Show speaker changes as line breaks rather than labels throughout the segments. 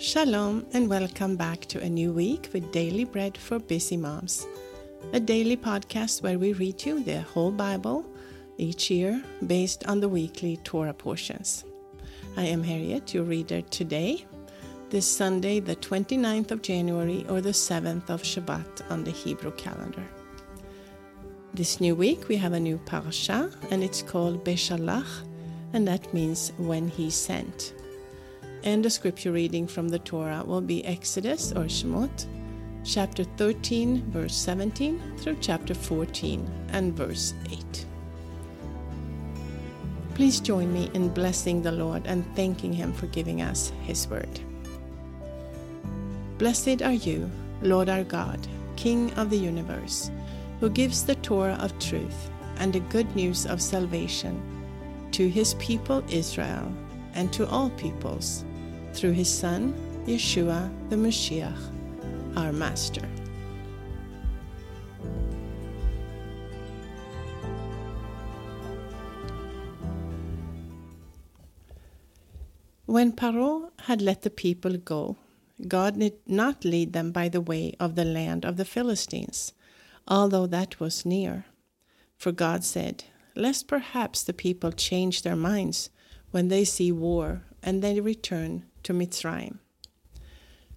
Shalom and welcome back to a new week with Daily Bread for Busy Moms, a daily podcast where we read you the whole Bible each year based on the weekly Torah portions. I am Harriet, your reader today, this Sunday, the 29th of January or the 7th of Shevat on the Hebrew calendar. This new week we have a new parasha and it's called Beshalach, and that means when he sent and the scripture reading from the Torah will be Exodus or Shemot, chapter 13, verse 17 through chapter 14 and verse 8. Please join me in blessing the Lord and thanking Him for giving us His word. Blessed are you, Lord our God, King of the universe, who gives the Torah of truth and the good news of salvation to His people Israel and to all peoples through his Son, Yeshua the Mashiach, our Master. When Paro had let the people go, God did not lead them by the way of the land of the Philistines, although that was near. For God said, Lest perhaps the people change their minds when they see war and they return to Mitzrayim.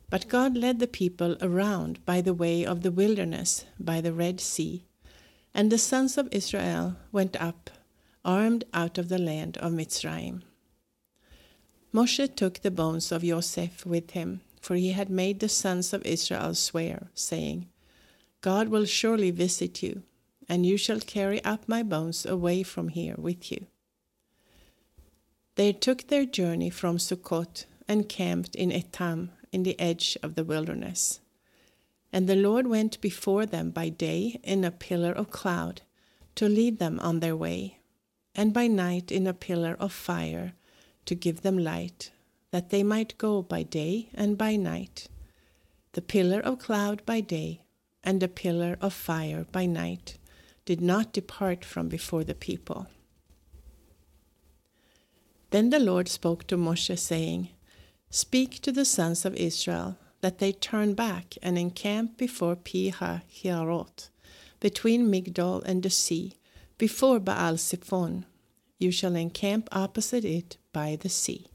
But God led the people around by the way of the wilderness, by the Red Sea, and the sons of Israel went up, armed out of the land of Mitzrayim. Moshe took the bones of Joseph with him, for he had made the sons of Israel swear, saying, God will surely visit you, and you shall carry up my bones away from here with you. They took their journey from Sukkot and camped in Etam in the edge of the wilderness. And the Lord went before them by day in a pillar of cloud to lead them on their way, and by night in a pillar of fire to give them light, that they might go by day and by night. The pillar of cloud by day and the pillar of fire by night did not depart from before the people. Then the Lord spoke to Moshe, saying, Speak to the sons of Israel that they turn back and encamp before Piha Hiarot, between Migdol and the sea, before Baal Siphon. You shall encamp opposite it by the sea.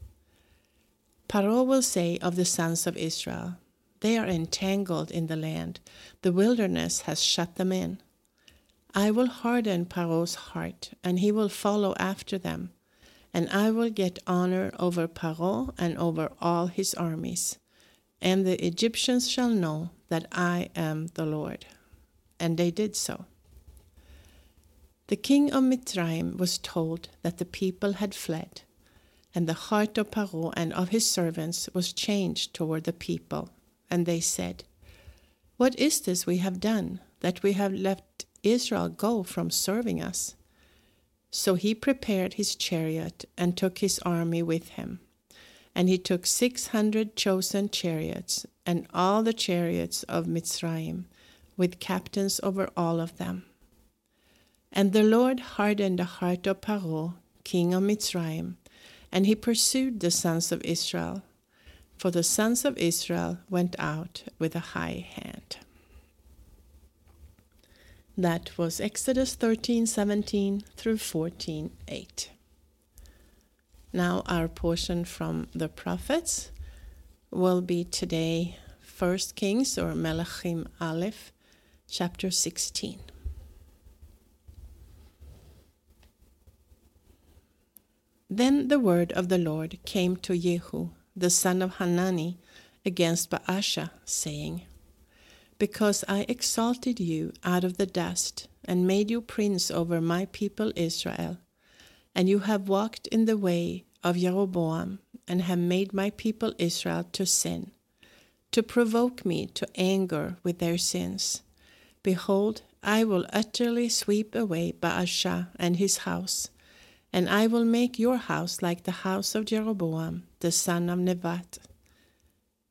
Paro will say of the sons of Israel, They are entangled in the land, the wilderness has shut them in. I will harden Paro's heart, and he will follow after them and I will get honor over Paro and over all his armies. And the Egyptians shall know that I am the Lord. And they did so. The king of Mitzrayim was told that the people had fled, and the heart of Paro and of his servants was changed toward the people. And they said, What is this we have done, that we have let Israel go from serving us? So he prepared his chariot and took his army with him. And he took six hundred chosen chariots, and all the chariots of Mitzrayim, with captains over all of them. And the Lord hardened the heart of Paro, king of Mitzrayim, and he pursued the sons of Israel. For the sons of Israel went out with a high hand. That was Exodus 13:17 through 14:8. Now our portion from the prophets will be today 1 Kings or Melachim Aleph chapter 16. Then the word of the Lord came to Jehu, the son of Hanani, against Baasha, saying, because I exalted you out of the dust and made you prince over my people Israel. And you have walked in the way of Jeroboam and have made my people Israel to sin, to provoke me to anger with their sins. Behold, I will utterly sweep away Baasha and his house, and I will make your house like the house of Jeroboam, the son of Nevat.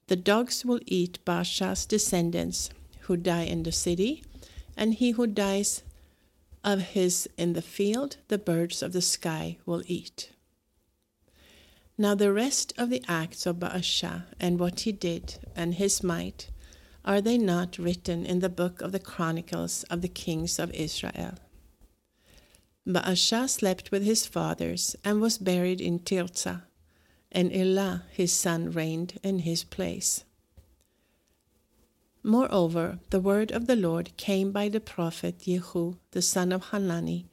The dogs will eat Baasha's descendants who die in the city, and he who dies of his in the field, the birds of the sky will eat. Now the rest of the acts of Baasha and what he did and his might, are they not written in the book of the Chronicles of the kings of Israel? Baasha slept with his fathers and was buried in Tirzah, and Elah his son reigned in his place. Moreover, the word of the Lord came by the prophet Jehu, the son of Hanani,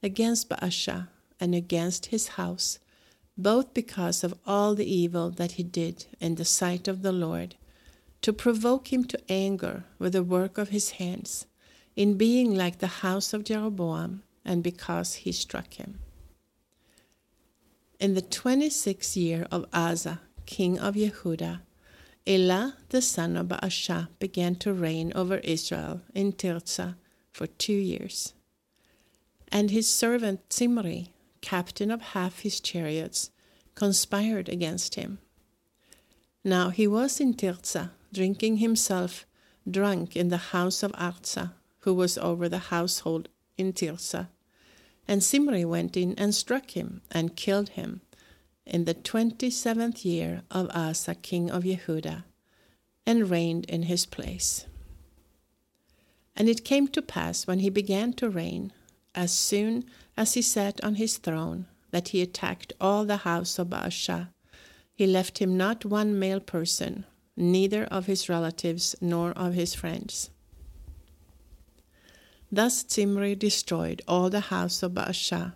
against Baasha and against his house, both because of all the evil that he did in the sight of the Lord, to provoke him to anger with the work of his hands, in being like the house of Jeroboam, and because he struck him. In the twenty sixth year of Asa, king of Yehuda, Elah the son of Baasha began to reign over Israel in Tirzah for two years. And his servant Zimri, captain of half his chariots, conspired against him. Now he was in Tirzah, drinking himself drunk in the house of Arza, who was over the household in Tirzah. And Zimri went in and struck him and killed him in the twenty seventh year of Asa king of Yehuda, and reigned in his place. And it came to pass when he began to reign, as soon as he sat on his throne, that he attacked all the house of Baasha. He left him not one male person, neither of his relatives nor of his friends. Thus Zimri destroyed all the house of Baasha,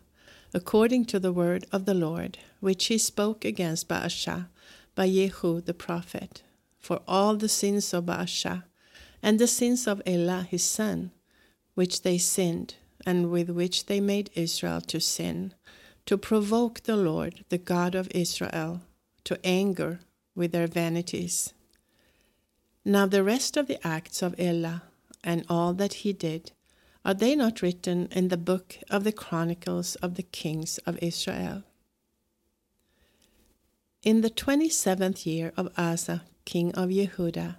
according to the word of the Lord, which he spoke against Baasha by Jehu the prophet, for all the sins of Baasha, and the sins of Elah his son, which they sinned, and with which they made Israel to sin, to provoke the Lord, the God of Israel, to anger with their vanities. Now the rest of the acts of Elah, and all that he did, are they not written in the book of the Chronicles of the Kings of Israel? In the twenty seventh year of Asa, king of Yehuda,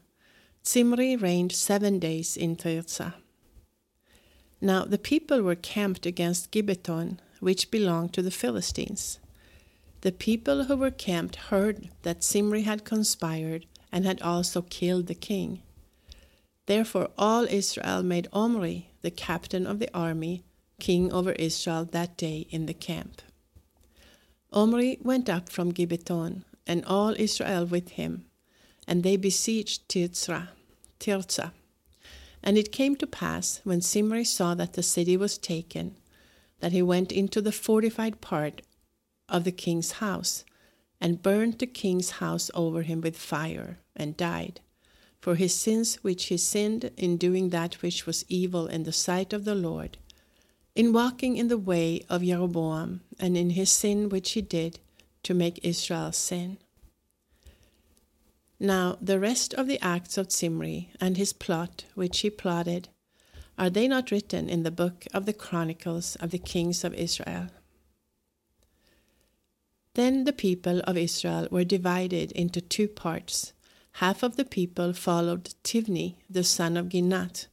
Zimri reigned seven days in Tirzah. Now the people were camped against Gibbethon, which belonged to the Philistines. The people who were camped heard that Zimri had conspired and had also killed the king. Therefore all Israel made Omri, the captain of the army, king over Israel that day in the camp. Omri went up from Gibbethon, and all Israel with him, and they besieged Tirzah. Tirzah. And it came to pass, when Zimri saw that the city was taken, that he went into the fortified part of the king's house, and burned the king's house over him with fire, and died for his sins which he sinned in doing that which was evil in the sight of the Lord, in walking in the way of Jeroboam, and in his sin which he did to make Israel sin. Now the rest of the acts of Zimri and his plot which he plotted, are they not written in the book of the Chronicles of the kings of Israel? Then the people of Israel were divided into two parts half of the people followed Tivni, the son of Ginat,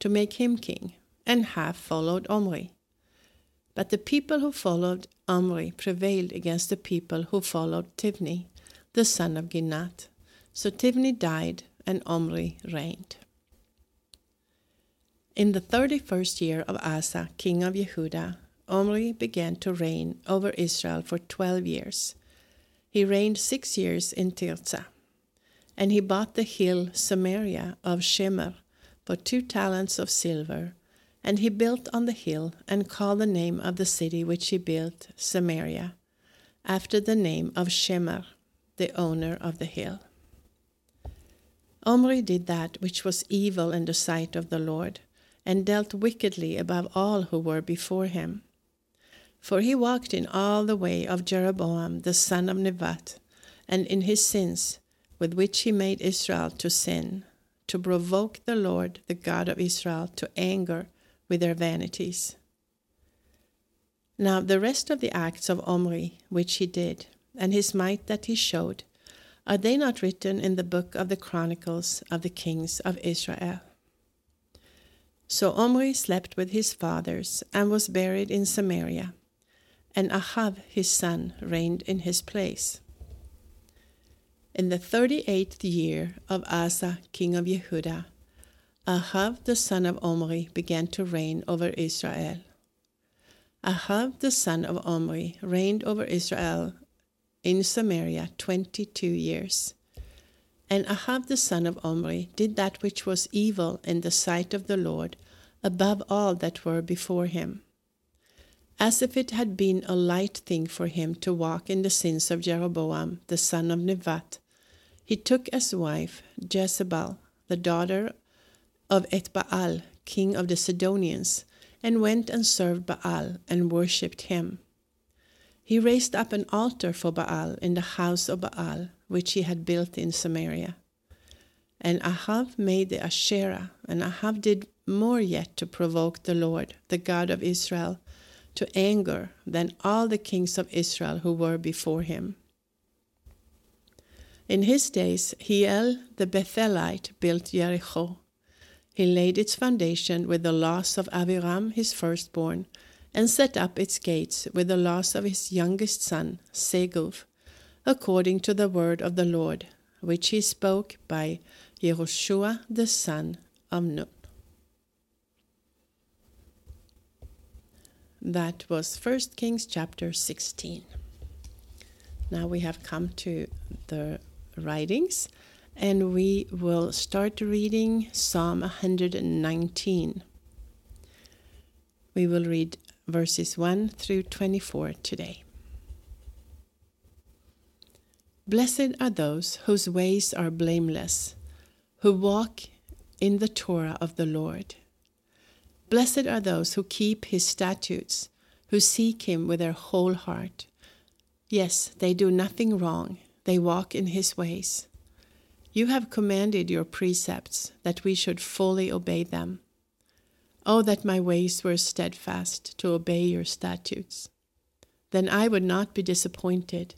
to make him king, and half followed Omri. But the people who followed Omri prevailed against the people who followed Tivni, the son of Ginat. So Tivni died, and Omri reigned. In the thirty first year of Asa, king of Yehuda, Omri began to reign over Israel for twelve years. He reigned six years in Tirzah. And he bought the hill Samaria of Shemer for two talents of silver. And he built on the hill, and called the name of the city which he built Samaria, after the name of Shemer, the owner of the hill. Omri did that which was evil in the sight of the Lord, and dealt wickedly above all who were before him. For he walked in all the way of Jeroboam the son of Nebat, and in his sins, with which he made Israel to sin, to provoke the Lord, the God of Israel, to anger with their vanities. Now, the rest of the acts of Omri, which he did, and his might that he showed, are they not written in the book of the Chronicles of the kings of Israel? So Omri slept with his fathers and was buried in Samaria, and Ahab his son reigned in his place. In the thirty eighth year of Asa, king of Yehuda, Ahav the son of Omri began to reign over Israel. Ahav the son of Omri reigned over Israel in Samaria twenty two years. And Ahav the son of Omri did that which was evil in the sight of the Lord above all that were before him. As if it had been a light thing for him to walk in the sins of Jeroboam the son of Nevat, he took as wife Jezebel, the daughter of Ethbaal, king of the Sidonians, and went and served Baal and worshipped him. He raised up an altar for Baal in the house of Baal, which he had built in Samaria. And Ahav made the Asherah, and Ahav did more yet to provoke the Lord, the God of Israel, to anger than all the kings of Israel who were before him. In his days, Hiel the Bethelite built Jericho. He laid its foundation with the loss of Aviram his firstborn, and set up its gates with the loss of his youngest son, Segub, according to the word of the Lord, which he spoke by Yehoshua the son of Nun. That was 1 Kings chapter 16. Now we have come to the writings and we will start reading Psalm 119. We will read verses 1 through 24 today. Blessed are those whose ways are blameless, who walk in the Torah of the Lord. Blessed are those who keep his statutes, who seek him with their whole heart. Yes, they do nothing wrong, they walk in his ways. You have commanded your precepts that we should fully obey them. Oh, that my ways were steadfast to obey your statutes. Then I would not be disappointed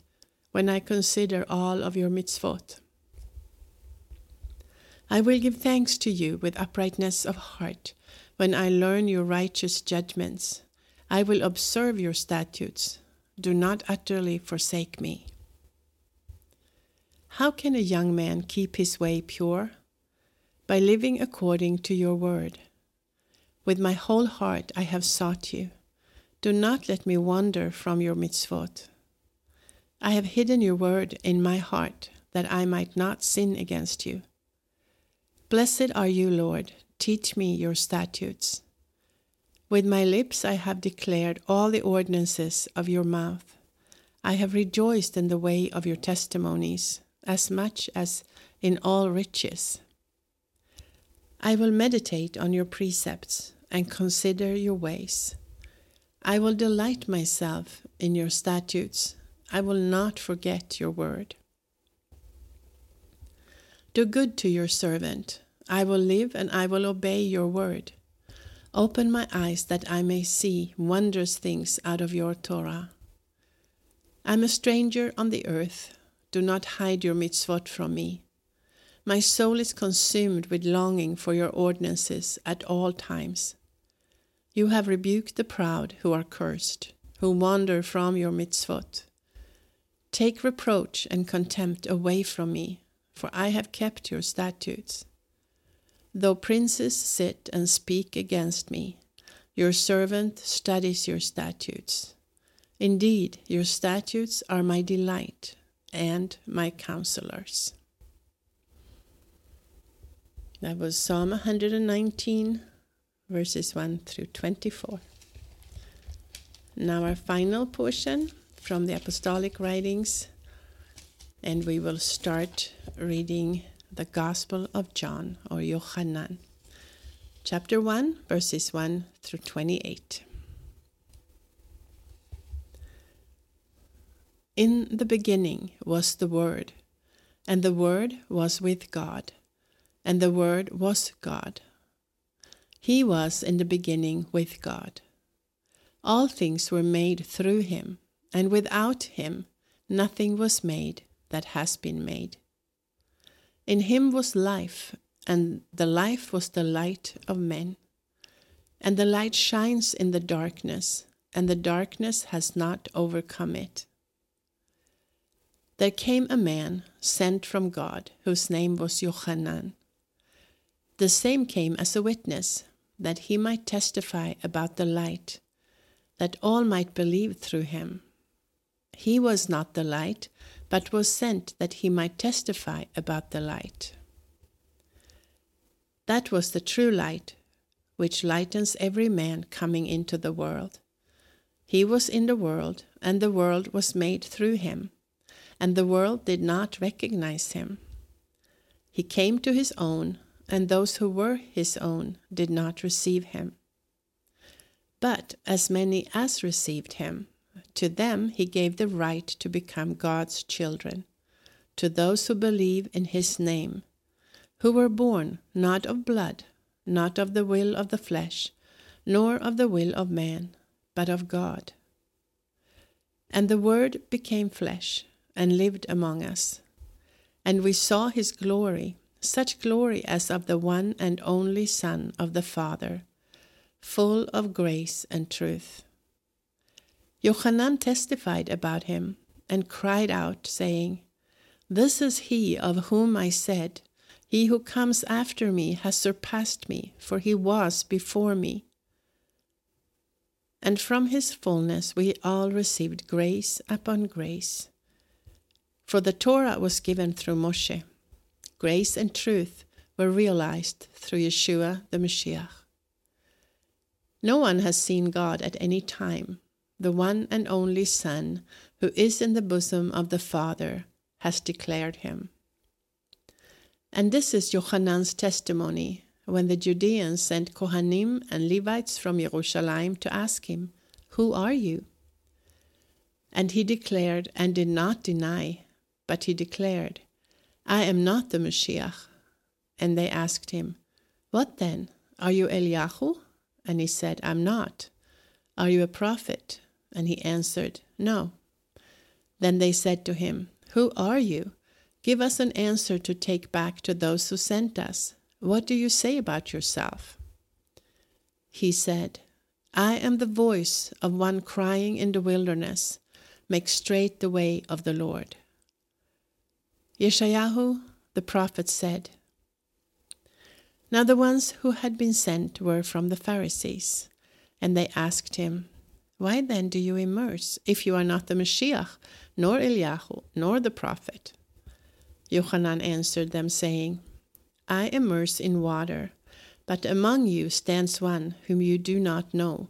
when I consider all of your mitzvot. I will give thanks to you with uprightness of heart when I learn your righteous judgments. I will observe your statutes. Do not utterly forsake me. How can a young man keep his way pure? By living according to your word. With my whole heart I have sought you. Do not let me wander from your mitzvot. I have hidden your word in my heart that I might not sin against you. Blessed are you, Lord. Teach me your statutes. With my lips I have declared all the ordinances of your mouth. I have rejoiced in the way of your testimonies as much as in all riches. I will meditate on your precepts and consider your ways. I will delight myself in your statutes. I will not forget your word. Do good to your servant. I will live and I will obey your word. Open my eyes that I may see wondrous things out of your Torah. I am a stranger on the earth. Do not hide your mitzvot from me. My soul is consumed with longing for your ordinances at all times. You have rebuked the proud who are cursed, who wander from your mitzvot. Take reproach and contempt away from me, for I have kept your statutes. Though princes sit and speak against me, your servant studies your statutes. Indeed, your statutes are my delight and my counselors. That was Psalm 119, verses 1 through 24. Now, our final portion from the Apostolic Writings, and we will start reading the Gospel of John or Yohanan, chapter 1, verses 1 through 28. In the beginning was the Word, and the Word was with God, and the Word was God. He was in the beginning with God. All things were made through him, and without him nothing was made that has been made. In him was life, and the life was the light of men. And the light shines in the darkness, and the darkness has not overcome it. There came a man sent from God, whose name was Johanan. The same came as a witness, that he might testify about the light, that all might believe through him. He was not the light, but was sent that he might testify about the light. That was the true light, which lightens every man coming into the world. He was in the world, and the world was made through him and the world did not recognize him. He came to his own, and those who were his own did not receive him. But as many as received him, to them he gave the right to become God's children, to those who believe in his name, who were born not of blood, not of the will of the flesh, nor of the will of man, but of God. And the Word became flesh and lived among us. And we saw his glory, such glory as of the one and only Son of the Father, full of grace and truth. Johanan testified about him and cried out, saying, This is he of whom I said, He who comes after me has surpassed me, for he was before me. And from his fullness we all received grace upon grace. For the Torah was given through Moshe. Grace and truth were realized through Yeshua the Mashiach. No one has seen God at any time. The one and only Son, who is in the bosom of the Father, has declared him. And this is Jochanan's testimony when the Judeans sent Kohanim and Levites from Jerusalem to ask him, Who are you? And he declared and did not deny but he declared, I am not the Mashiach. And they asked him, What then? Are you Eliyahu? And he said, I'm not. Are you a prophet? And he answered, No. Then they said to him, Who are you? Give us an answer to take back to those who sent us. What do you say about yourself? He said, I am the voice of one crying in the wilderness, Make straight the way of the Lord. Yeshayahu the prophet said, Now the ones who had been sent were from the Pharisees, and they asked him, Why then do you immerse, if you are not the Mashiach, nor Eliyahu, nor the prophet? Yochanan answered them, saying, I immerse in water, but among you stands one whom you do not know.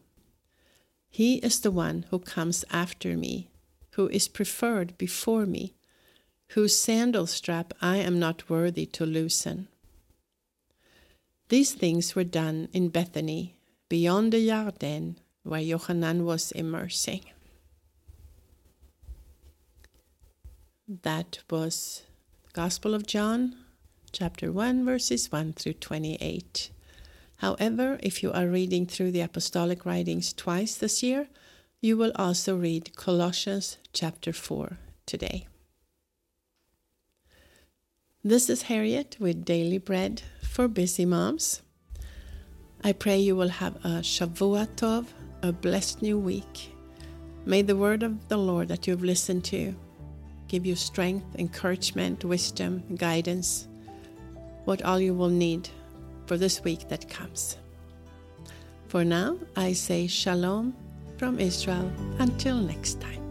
He is the one who comes after me, who is preferred before me whose sandal strap I am not worthy to loosen. These things were done in Bethany, beyond the Yarden, where Yohanan was immersing. That was the Gospel of John, chapter 1, verses 1 through 28. However, if you are reading through the apostolic writings twice this year, you will also read Colossians chapter 4 today. This is Harriet with Daily Bread for Busy Moms. I pray you will have a Shavua Tov, a blessed new week. May the word of the Lord that you've listened to give you strength, encouragement, wisdom, guidance, what all you will need for this week that comes. For now, I say Shalom from Israel. Until next time.